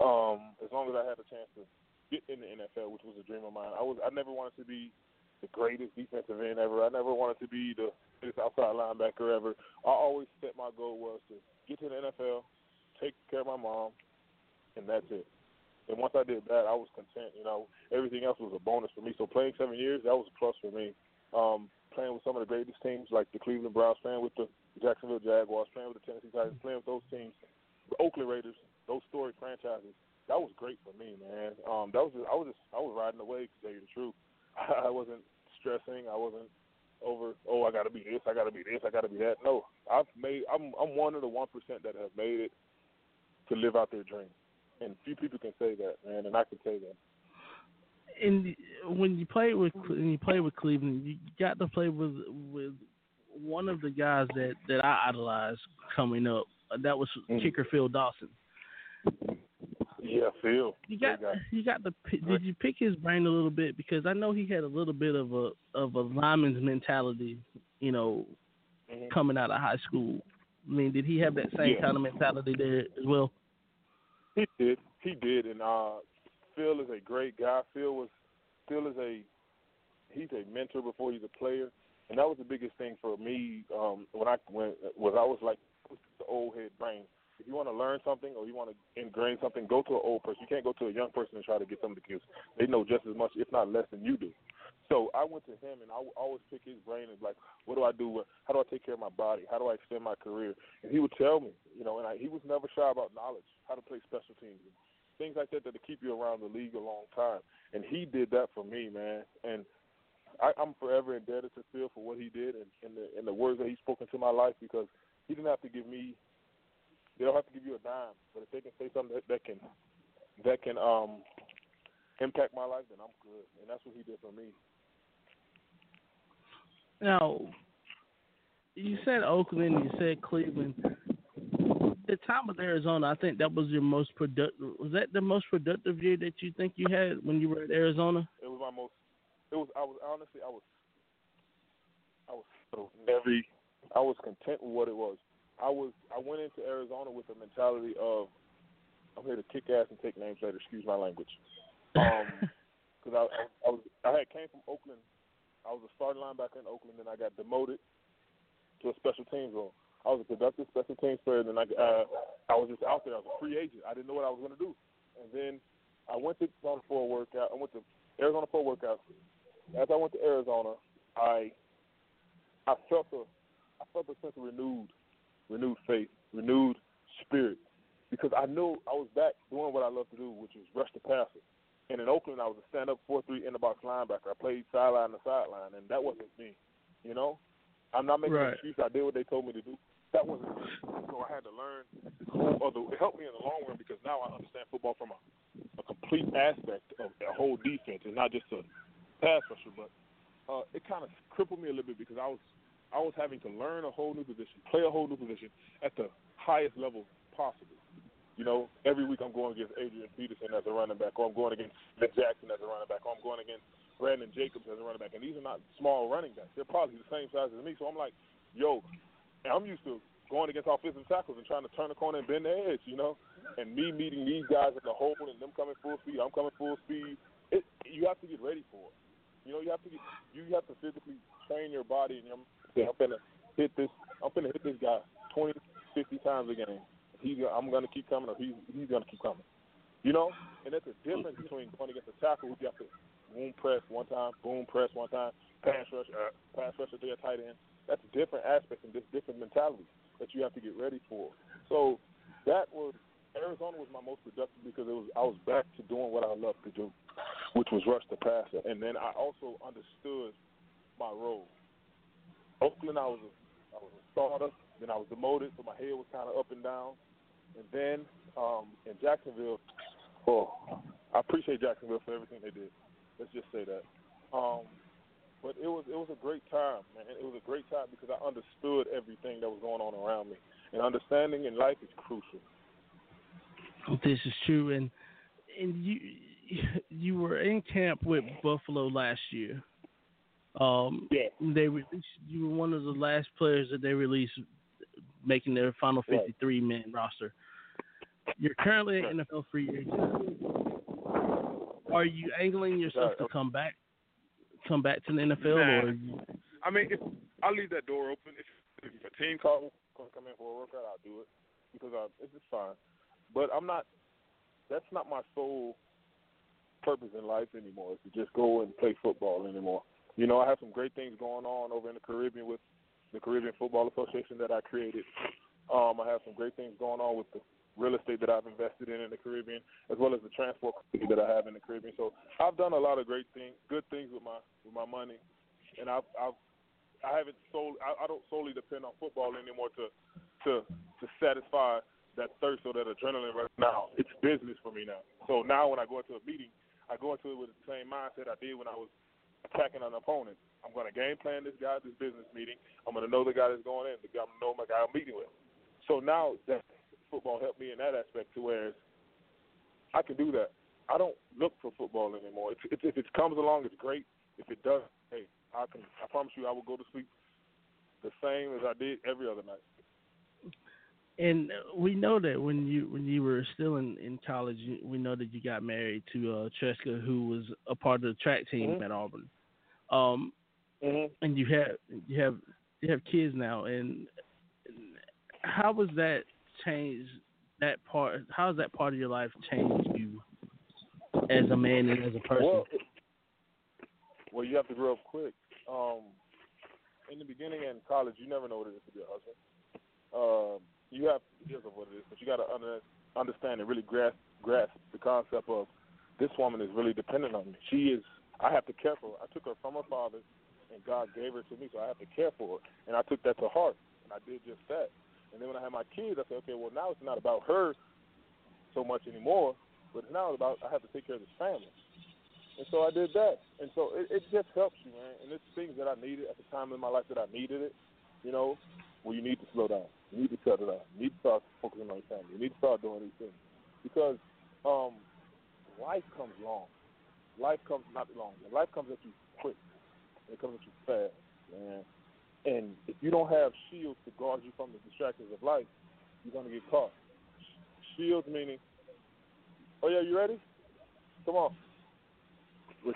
Speaker 8: Um, as long as I had a chance to get in the NFL, which was a dream of mine, I was. I never wanted to be the greatest defensive end ever. I never wanted to be the greatest outside linebacker ever. I always set my goal was to get to the NFL, take care of my mom, and that's it. And once I did that, I was content. You know, everything else was a bonus for me. So playing seven years, that was a plus for me. Um, playing with some of the greatest teams like the Cleveland Browns, playing with the Jacksonville Jaguars, playing with the Tennessee Titans, playing with those teams, the Oakland Raiders, those storied franchises. That was great for me, man. Um, that was just, I was just I was riding the wave to tell you the truth. I wasn't stressing. I wasn't over. Oh, I got to be this. I got to be this. I got to be that. No, I've made. I'm I'm one of the one percent that have made it to live out their dream, and few people can say that, man. And I can say that.
Speaker 7: and when you play with when you play with Cleveland, you got to play with with one of the guys that that I idolized coming up. That was
Speaker 8: Mhm.
Speaker 7: kicker Phil Dawson.
Speaker 8: Yeah, Phil.
Speaker 7: You got you got pi- did you pick his brain a little bit because I know he had a little bit of a of a lineman's mentality, you know,
Speaker 8: Mhm.
Speaker 7: coming out of high school. I mean, did he have that same
Speaker 8: Yeah.
Speaker 7: kind of mentality there as well?
Speaker 8: He did. He did. And uh, Phil is a great guy. Phil was Phil is a he's a mentor before he's a player, and that was the biggest thing for me um, when I when was I was like the old head brain. If you want to learn something or you want to ingrain something, go to an old person. You can't go to a young person and try to get something because they know just as much, if not less, than you do. So I went to him and I would always pick his brain and like, what do I do? How do I take care of my body? How do I extend my career? And he would tell me, you know, and I, he was never shy about knowledge, how to play special teams, things like that that to keep you around the league a long time. And he did that for me, man. And I, I'm forever indebted to Phil for what he did and, and the and the words that he spoke into my life because he didn't have to give me. They don't have to give you a dime, but if they can say something that, that can that can um impact my life, then I'm good. And that's what he did for me.
Speaker 7: Now, you said Oakland, you said Cleveland. The time with Arizona, I think that was your most productive. Was that the most productive year that you think you had when you were at Arizona?
Speaker 8: It was my most. It was. I was honestly. I was. I was so very. I was content with what it was. I was. I went into Arizona with the mentality of, I'm here to kick ass and take names later. Excuse my language. Um, because I, I, I was. I had came from Oakland. I was a starting linebacker in Oakland, and I got demoted to a special teams role. I was a productive special teams player, and I uh, I was just out there. I was a free agent. I didn't know what I was going to do, and then I went to Arizona for a workout. I went to Arizona for a workout. As I went to Arizona, I I felt a I felt a sense of renewed renewed faith, renewed spirit, because I knew I was back doing what I love to do, which was rush the passer. And in Oakland, I was a stand-up four-three in the box linebacker. I played sideline to sideline, and that wasn't me. You know, I'm not making
Speaker 7: Right.
Speaker 8: an excuse. I did what they told me to do. That wasn't me. So I had to learn. whole other. It helped me in the long run because now I understand football from a, a complete aspect of a whole defense, and not just a pass rusher. But uh, it kind of crippled me a little bit because I was I was having to learn a whole new position, play a whole new position at the highest level possible. You know, every week I'm going against Adrian Peterson as a running back, or I'm going against Nick Jackson as a running back, or I'm going against Brandon Jacobs as a running back. And these are not small running backs. They're probably the same size as me. So I'm like, yo, I'm used to going against offensive tackles and trying to turn the corner and bend the edge, you know? And me meeting these guys in the hole and them coming full speed, I'm coming full speed. It, you have to get ready for it. You know, you have to get, you have to physically train your body and your I'm gonna hit this I'm gonna hit this guy 20, 50 times a game. He's I'm gonna keep coming, or he's he's gonna keep coming. You know, and that's a difference between going against a tackle who you have to boom press one time, boom press one time, pass rush, uh, pass rush at their tight end. That's a different aspect and just different mentality that you have to get ready for. So that was Arizona was my most productive because it was I was back to doing what I love to do, which was rush the passer, and then I also understood my role. Oakland, I was a, I was a starter. Then I was demoted, so my head was kind of up and down. And then um, in Jacksonville, oh, I appreciate Jacksonville for everything they did. Let's just say that. Um, but it was it was a great time, man. It was a great time because I understood everything that was going on around me, and understanding in life is crucial.
Speaker 7: This is true, and and you you were in camp with Buffalo last year. Um,
Speaker 8: yeah.
Speaker 7: They released you were one of the last players that they released, making their final
Speaker 8: Right.
Speaker 7: 53 man roster. You're currently an NFL free agent. Are you angling yourself to come back, come back to the NFL,
Speaker 8: Nah.
Speaker 7: or you,
Speaker 8: I mean, if I'll leave that door open. If, if a team calls me come in for a workout, I'll do it because I, it's just fine. But I'm not. That's not my sole purpose in life anymore. Is to just go and play football anymore. You know, I have some great things going on over in the Caribbean with the Caribbean Football Association that I created. Um, I have some great things going on with the real estate that I've invested in in the Caribbean, as well as the transport that I have in the Caribbean. So I've done a lot of great things, good things with my with my money, and I've I've I haven't solely I, I don't solely depend on football anymore to to to satisfy that thirst or that adrenaline right now. It's business for me now. So now when I go into a meeting, I go into it with the same mindset I did when I was attacking an opponent. I'm going to game plan this guy this business meeting. I'm going to know the guy that's going in. I'm going to know my guy I'm meeting with. So now that football helped me in that aspect to where I can do that. I don't look for football anymore. It's, it's, if it comes along, it's great. If it doesn't, hey, I can. I promise you, I will go to sleep the same as I did every other night.
Speaker 7: And we know that when you when you were still in in college, we know that you got married to uh, Treska, who was a part of the track team
Speaker 8: Mhm.
Speaker 7: at Auburn. Um,
Speaker 8: Mm-hmm.
Speaker 7: and you have you have you have kids now, and how was that changed? That part, how has that part of your life changed you as a man and as a person?
Speaker 8: Well, well, you have to grow up quick. Um, in the beginning in college, you never know what it is to be a husband. Um, you have ideas of what it is, but you got to under, understand and really grasp grasp the concept of this woman is really dependent on me. She is. I have to care for her. I took her from her father, and God gave her to me, so I have to care for her. And I took that to heart, and I did just that. And then when I had my kids, I said, okay, well now it's not about her so much anymore, but now it's about I have to take care of this family. And so I did that. And so it, it just helps you, man. And it's things that I needed at the time in my life that I needed it, you know, where you need to slow down. You need to cut it out. You need to start focusing on your family. You need to start doing these things. Because um, life comes long. Life comes not long. Life comes at you quick. It comes at you fast, man. And if you don't have shields to guard you from the distractions of life, you're gonna get caught. Shields meaning, oh yeah, you ready? Come on. With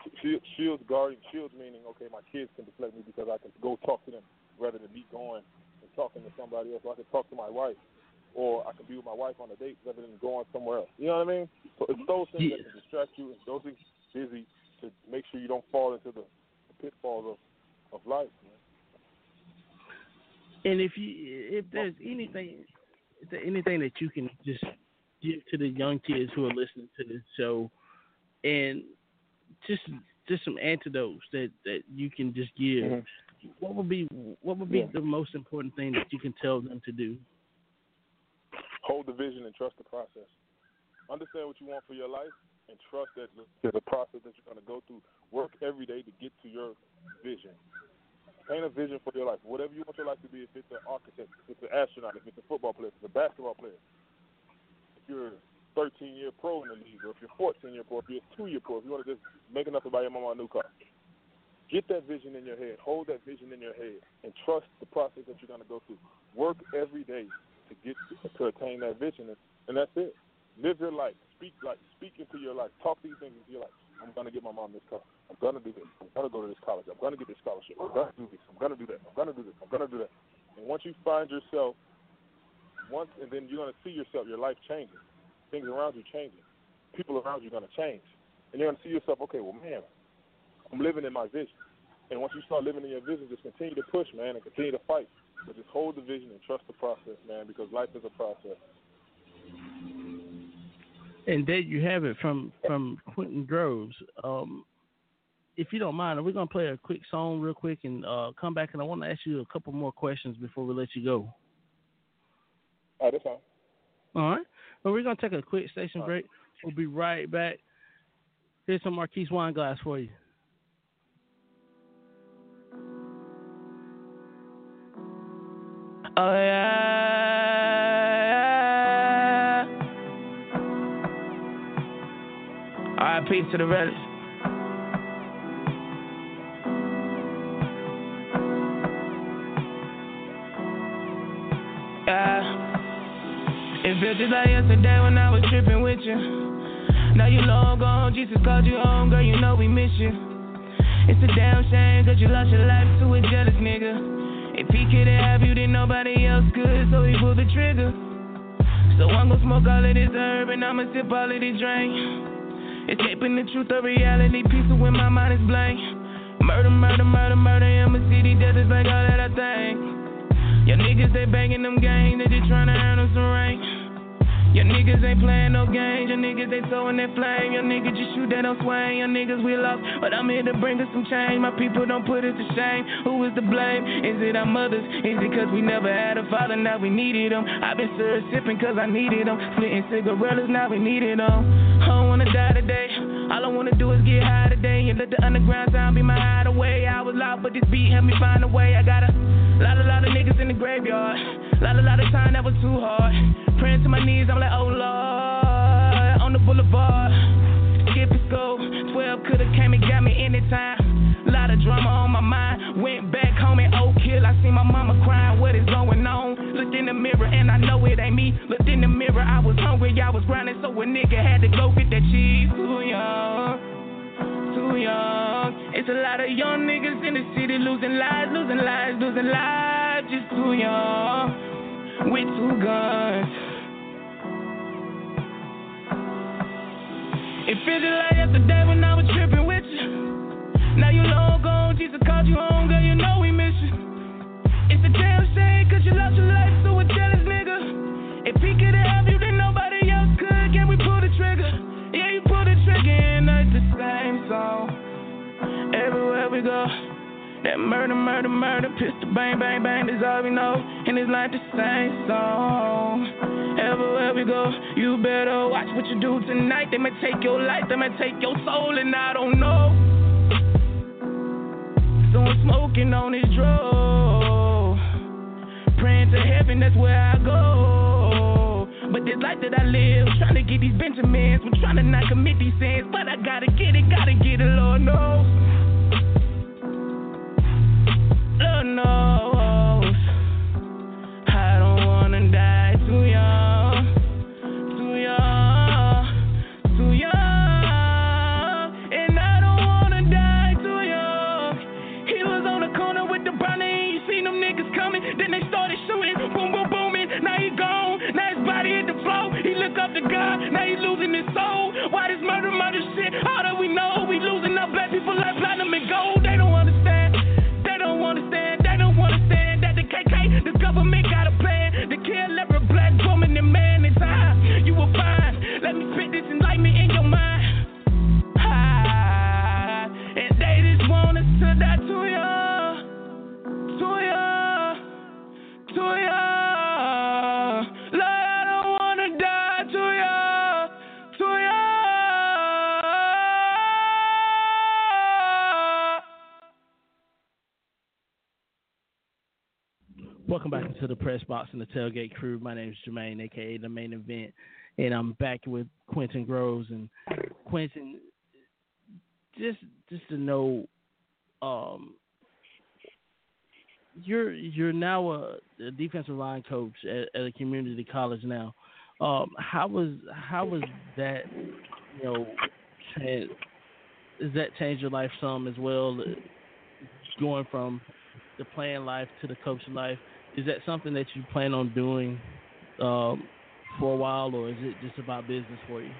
Speaker 8: shields guarding shields meaning, okay, my kids can deflect me because I can go talk to them rather than me going and talking to somebody else. Or I can talk to my wife, or I can be with my wife on a date rather than going somewhere else. You know what I mean? So it's those things
Speaker 7: Yeah.
Speaker 8: that can distract you, and those things busy to make sure you don't fall into the, the pitfalls of of life. Man.
Speaker 7: And if you if there's anything is there anything that you can just give to the young kids who are listening to this show and just just some antidotes that, that you can just give,
Speaker 8: Mhm.
Speaker 7: what would be what would be
Speaker 8: Yeah.
Speaker 7: the most important thing that you can tell them to do?
Speaker 8: hold the vision and trust the process. Understand what you want for your life and trust that there's a process that you're going to go through. Work every day to get to your vision. Paint a vision for your life. Whatever you want your life to be, if it's an architect, if it's an astronaut, if it's a football player, if it's a basketball player, if you're a 13 year pro in the league, or if you're 14 year pro, if you're a two year pro, if you want to just make enough to buy your mama a new car. Get that vision in your head. Hold that vision in your head and trust the process that you're going to go through. Work every day to get to attain that vision, and, and that's it. Live your life. Speak like speak into your life. Talk these things into your life. I'm gonna get my mom this car. I'm gonna do this. I'm gonna go to this college. I'm gonna get this scholarship. I'm gonna do this. I'm gonna do that. I'm gonna do this. I'm gonna do that. And once you find yourself, once and then you're gonna see yourself, your life changing. Things around you changing. People around you gonna change, and you're gonna see yourself. Okay, well, man, I'm living in my vision. And once you start living in your vision, just continue to push, man, and continue to fight. But just hold the vision and trust the process, man, because life is a process.
Speaker 7: And there you have it from from Quentin Groves. Um, if you don't mind, we're gonna play a quick song real quick and uh, come back. And I want to ask you a couple more questions before we let you go.
Speaker 8: All right, that's fine.
Speaker 7: All right. Well, we're gonna take a quick station break. We'll be right back. Here's some Marquise wine glass for you.
Speaker 6: Oh yeah. R.I.P. to the relics. Yeah. It feels just like yesterday when I was tripping with you. Now you long gone, Jesus called you home, girl, you know we miss you. It's a damn shame that you lost your life to a jealous nigga. If he could have you, then nobody else could, so he pulled the trigger. So I'm gonna smoke all of this herb and I'ma sip all of this drink. Escaping the truth of reality, peaceful when my mind is blank. Murder, murder, murder, murder in my city, death is like all that I think. Your niggas, they banging them games, they just tryna earn them some rank. Your niggas ain't playing no games, your niggas they throwing that flame. Your niggas just shoot that don't swing, your niggas we lost, but I'm here to bring us some change. My people don't put us to shame. Who is to blame? Is it our mothers? Is it cause we never had a father, now we needed them? I've been syrup sipping cause I needed them. Splitting cigarettes, now we needed them. I don't wanna die today. All I wanna do is get high today and let the underground sound be my hideaway. I was loud, but this beat helped me find a way. I got a lot, a lot of niggas in the graveyard. Lot, a lot of time that was too hard. Praying to my knees, I'm like, oh Lord, on the boulevard. Skip school, 12 coulda came and got me anytime. Lot of drama on my mind. Went back home in Oak Hill. I seen my mama crying. What is going on? Looked in the mirror and I know it ain't me. Looked in the mirror, I was hungry, I was grinding, so a nigga had to go get that cheese. Too young, too young. It's a lot of young niggas in the city losing lives, losing lives, losing lives. Just too young with two guns. It feels like yesterday when I was tripping. Now you long gone, Jesus called you home, girl, you know we miss you. It's a damn shame, cause you lost your life to a jealous nigga. If he could have you, then nobody else could. Can we pull the trigger? Yeah, you pull the trigger and it's the same song. Everywhere we go. That murder, murder, murder, pistol, bang, bang, bang, that's all we know. And it's like the same song. everywhere we go. You better watch what you do tonight. They may take your life, they may take your soul, and I don't know. Someone smoking on his drug. Praying to heaven, that's where I go. But this life that I live, trying to get these Benjamins, I'm trying to not commit these sins. But I gotta get it, gotta get it, Lord knows.
Speaker 7: Box and the tailgate crew. My name is Jermaine, aka the main event, and I'm back with Quentin Groves. And Quentin, just just to know, um, you're you're now a, a defensive line coach at, at a community college now. Um, how was how was that? You know, does that change your life some as well? Going from the playing life to the coaching life, is that something that you plan on doing um, for a while, or is it just about business for you?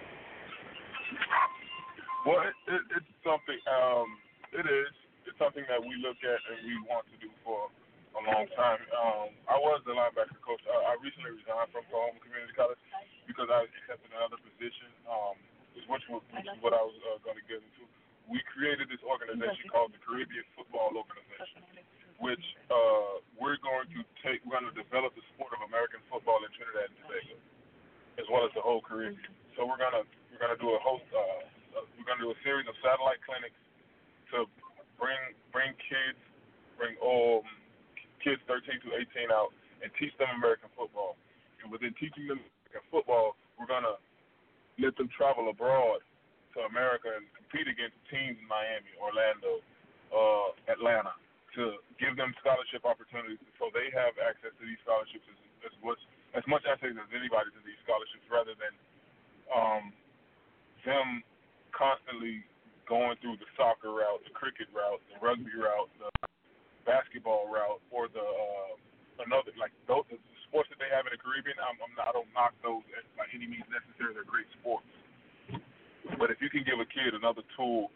Speaker 8: Well, it, it, it's something. Um, it is. It's something that we look at and we want to do for a long time. Um, I was the linebacker coach. I, I recently resigned from Oklahoma Community College because I accepted another position, um, which was which is what I was uh, going to get into. We created this organization called the Caribbean Football Organization, which uh, we're going to take. We're going to develop the sport of American football in Trinidad and Tobago, as well as the whole Caribbean. So we're gonna we're gonna do a host. Uh, we're gonna do a series of satellite clinics to bring bring kids, bring um kids 13 to 18 out and teach them American football. And within teaching them American football, we're gonna let them travel abroad to America and compete against teams in Miami, Orlando, uh, Atlanta, to give them scholarship opportunities so they have access to these scholarships as, as much as much access as anybody to these scholarships rather than um, them constantly going through the soccer route, the cricket route, the rugby route, the basketball route, or the uh, another like those the sports that they have in the Caribbean. I'm, I'm not, I don't knock those as, by any means necessary. They're great sports, but if you can give a kid another tool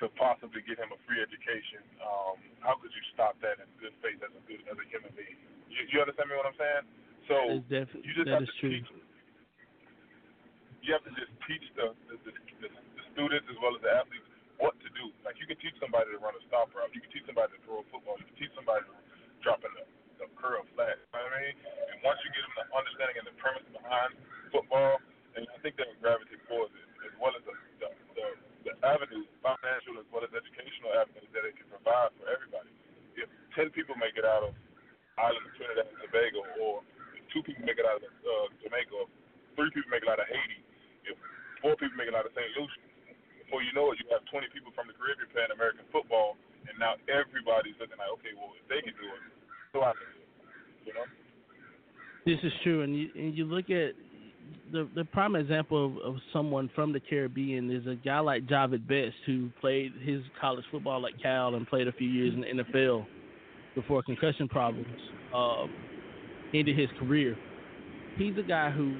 Speaker 8: to possibly get him a free education, um, how could you stop that in good faith as a good as a human being? You, you understand me what I'm saying? So
Speaker 7: defi-
Speaker 8: you just
Speaker 7: that
Speaker 8: have
Speaker 7: is
Speaker 8: to
Speaker 7: true.
Speaker 8: teach. You have to just teach the the, the, the the students as well as the athletes what to do. Like you can teach somebody to run a stop route. You can teach somebody to throw a football. You can teach somebody to drop a, a curl flat. You know what I mean? And once you get them the understanding and the premise behind football, and I think they'll gravitate towards it as well as the avenues, financial as well as educational avenues that it can provide for everybody. If ten people make it out of island of Trinidad and Tobago, or if two people make it out of uh, Jamaica, or three people make it out of Haiti, if four people make it out of St. Lucia, before you know it, you have 20 people from the Caribbean playing American football, and now everybody's looking like, okay, well, if they can do it, so I can do it. You know?
Speaker 7: This is true, and you and you look at the the prime example of, of someone from the Caribbean is a guy like Jahvid Best who played his college football at Cal and played a few years in the NFL before concussion problems uh, ended his career. He's a guy who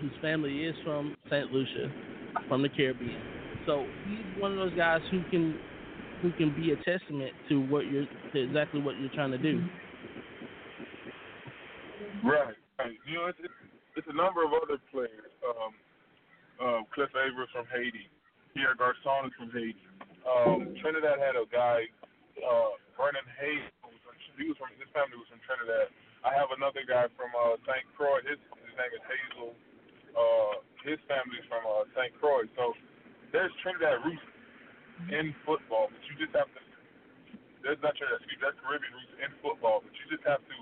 Speaker 7: whose family is from St. Lucia, from the Caribbean. So he's one of those guys who can who can be a testament to what you're to exactly what you're trying to do.
Speaker 8: Right. right. You know, it's, it's, it's a number of other players. Um, uh, Cliff Avril from Haiti. Pierre Garcon is from Haiti. Um, Trinidad had a guy, uh, Vernon Hayes. He was from his family was from Trinidad. I have another guy from uh, St. Croix. His his name is Hazel. Uh, his family's from uh, St. Croix. So there's Trinidad roots in football, but you just have to. There's not Trinidad, excuse, there's Caribbean roots in football, but you just have to,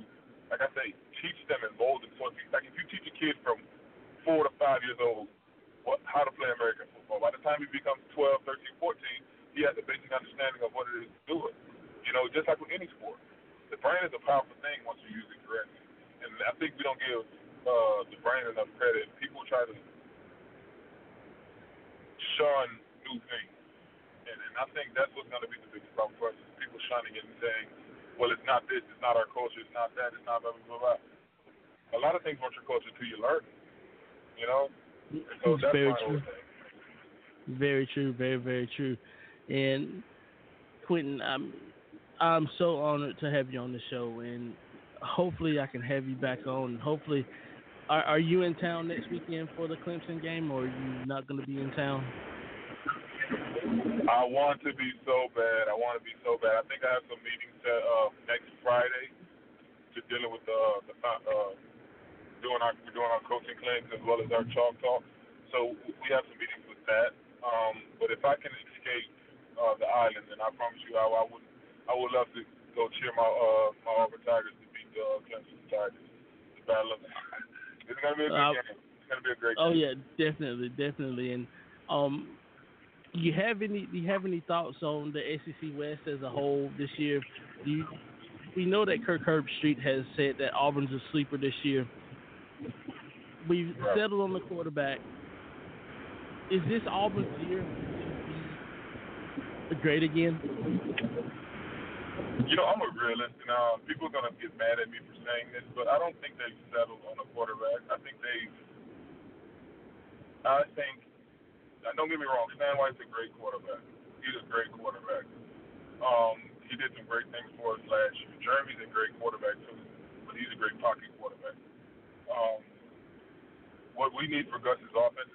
Speaker 8: like I say, teach them and mold them. So if you, like if you teach a kid from four to five years old what how to play American football, by the time he becomes 12, 13, 14, he has a basic understanding of what it is to do it. You know, just like with any sport, the brain is a powerful thing once you use it correctly. And I think we don't give uh, the brain enough credit. People try to shun new things. And, and I think that's what's going to be the biggest problem for us is people shunning it and saying, well, it's not this, it's not our culture, it's not that, it's not blah, blah, blah, blah. A lot of things aren't your culture until you learn it, you know? So that's
Speaker 7: very
Speaker 8: my whole
Speaker 7: true.
Speaker 8: thing.
Speaker 7: Very true, very very true. And Quentin, I'm I'm so honored to have you on the show, and hopefully I can have you back on. Hopefully, are are you in town next weekend for the Clemson game, or are you not going to be in town?
Speaker 8: I want to be so bad. I want to be so bad. I think I have some meetings set uh, next Friday to dealing with the the uh, doing our we're doing our coaching clinics as well as our chalk talk. So we have some meetings with that. Um, but if I can escape uh, the island, then I promise you, I, I would I would love to go cheer my uh, my Auburn Tigers to beat the uh, Clemson Tigers. The battle of it's gonna be a good
Speaker 7: Uh,
Speaker 8: game. It's gonna be a great
Speaker 7: Oh
Speaker 8: game.
Speaker 7: yeah, definitely, definitely. And um, you have any do you have any thoughts on the SEC West as a whole this year? Do you, we know that Kirk Herbstreit has said that Auburn's a sleeper this year. We've settled on the quarterback. Is this Auburn's year to be great again?
Speaker 8: You know, I'm a realist. Now, people are going to get mad at me for saying this, but I don't think they've settled on a quarterback. I think they've. I think. Don't get me wrong. Sean White's a great quarterback. He's a great quarterback. Um, he did some great things for us last year. Jeremy's a great quarterback too, but he's a great pocket quarterback. Um, what we need for Gus's offense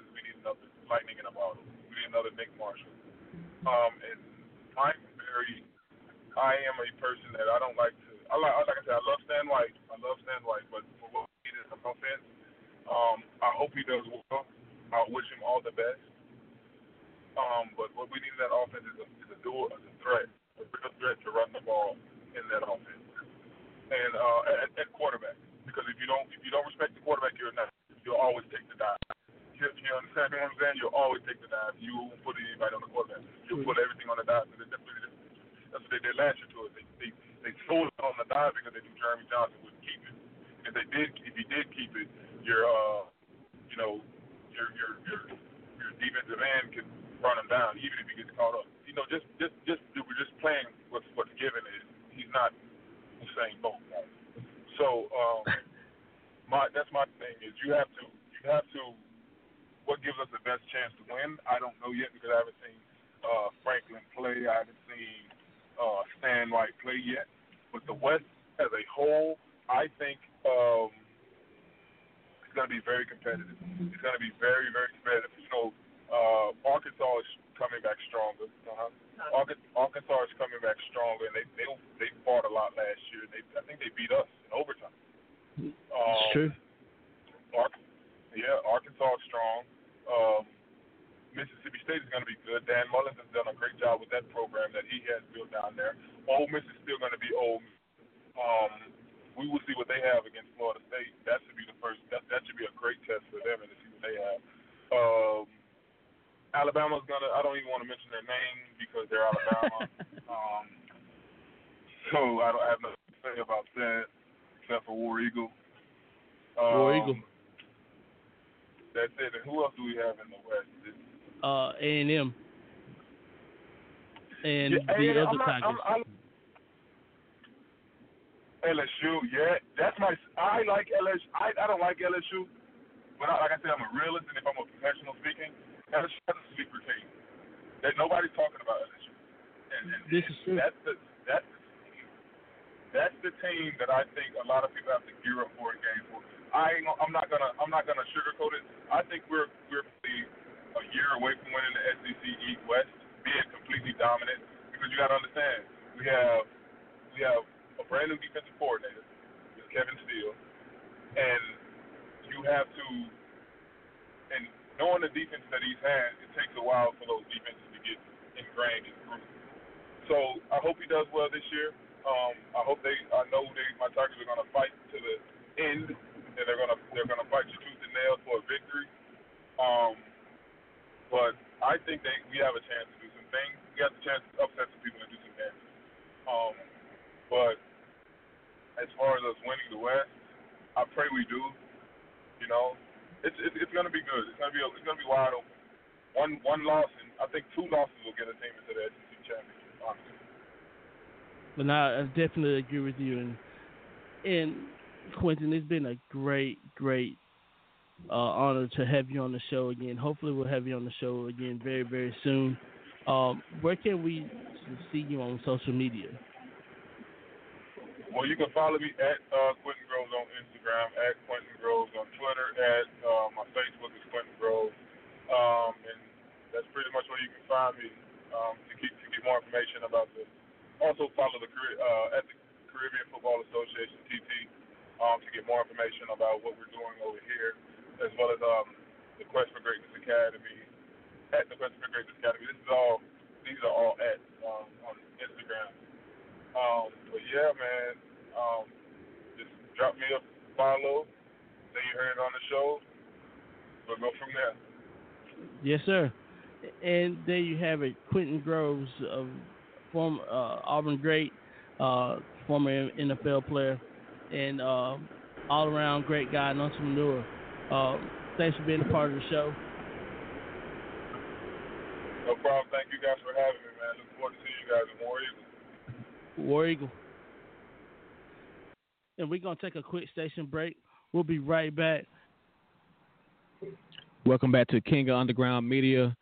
Speaker 8: their name because they're Alabama. um, so I don't have nothing to say about that except for War Eagle. Um,
Speaker 7: War Eagle.
Speaker 8: That's it. And who else do we have in the West?
Speaker 7: Uh, A and M, and
Speaker 8: Yeah,
Speaker 7: the other
Speaker 8: not-
Speaker 7: Tigers.
Speaker 8: I'm- I'm- LSU, yeah, that's my. I like LSU. I, I don't like LSU, but I, like I said, I'm a realist, and if I'm a professional speaking, LSU has a sleeper team that nobody's talking about LSU. And, and
Speaker 7: This is true.
Speaker 8: That's the that's that's the team that I think a lot of people have to gear up for a game for. I ain't, I'm not gonna I'm not gonna sugarcoat it. I think we're we're a year away from winning the SEC East West, being completely dominant. Because you got to understand, we have we have a brand new defensive coordinator, Kevin Steele, and you have to, and knowing the defense that he's had, it takes a while for those defenses to and through. So I hope he does well this year. Um, I hope they. I know they. My Tigers are going to fight to the end, and they're going to they're going to fight you tooth and nail for a victory. Um, but I think they we have a chance to do some things. We have the chance to upset some people and do some damage. Um, but as far as us winning the West, I pray we do. You know, it's it's, it's going to be good. It's going to be it's going to be wide open. One one loss and I think two losses will get a team into the SEC championship. Honestly.
Speaker 7: But now I definitely agree with you and and Quentin, it's been a great, great uh, honor to have you on the show again. Hopefully, we'll have you on the show again very, very soon. Um, where can we see you on social media?
Speaker 8: Well, you can follow me at uh, Quentin Groves on Instagram, at Quentin Groves on Twitter, at uh, my Facebook is Quentin Groves, um, that's pretty much where you can find me um, to get to get more information about this. Also follow the uh, at the Caribbean Football Association (TT) um, to get more information about what we're doing over here, as well as um, the Quest for Greatness Academy at the Quest for Greatness Academy. This is all these are all at um, on Instagram. Um, but yeah, man, um, just drop me a follow. Say you heard it on the show. We'll go from there.
Speaker 7: Yes, sir. And there you have it, Quentin Groves, of former uh, Auburn great, uh, former NFL player, and uh, all around great guy and entrepreneur. Uh, thanks for being a part of the show.
Speaker 8: No problem. Thank you guys for having me, man. Look forward to seeing you guys in War Eagle.
Speaker 7: War Eagle. And we're going to take a quick station break. We'll be right back.
Speaker 2: Welcome back to King of Underground Media.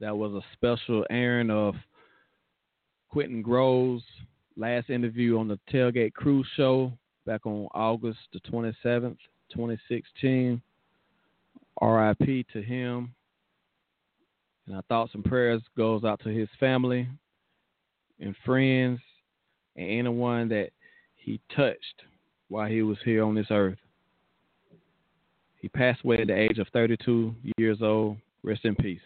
Speaker 2: That was a special airing of Quentin Groves' last interview on the Tailgate Cruise Show back on August the 27th, 2016. RIP to him. And our thoughts and prayers goes out to his family and friends and anyone that he touched while he was here on this earth. He passed away at the age of 32 years old. Rest in peace.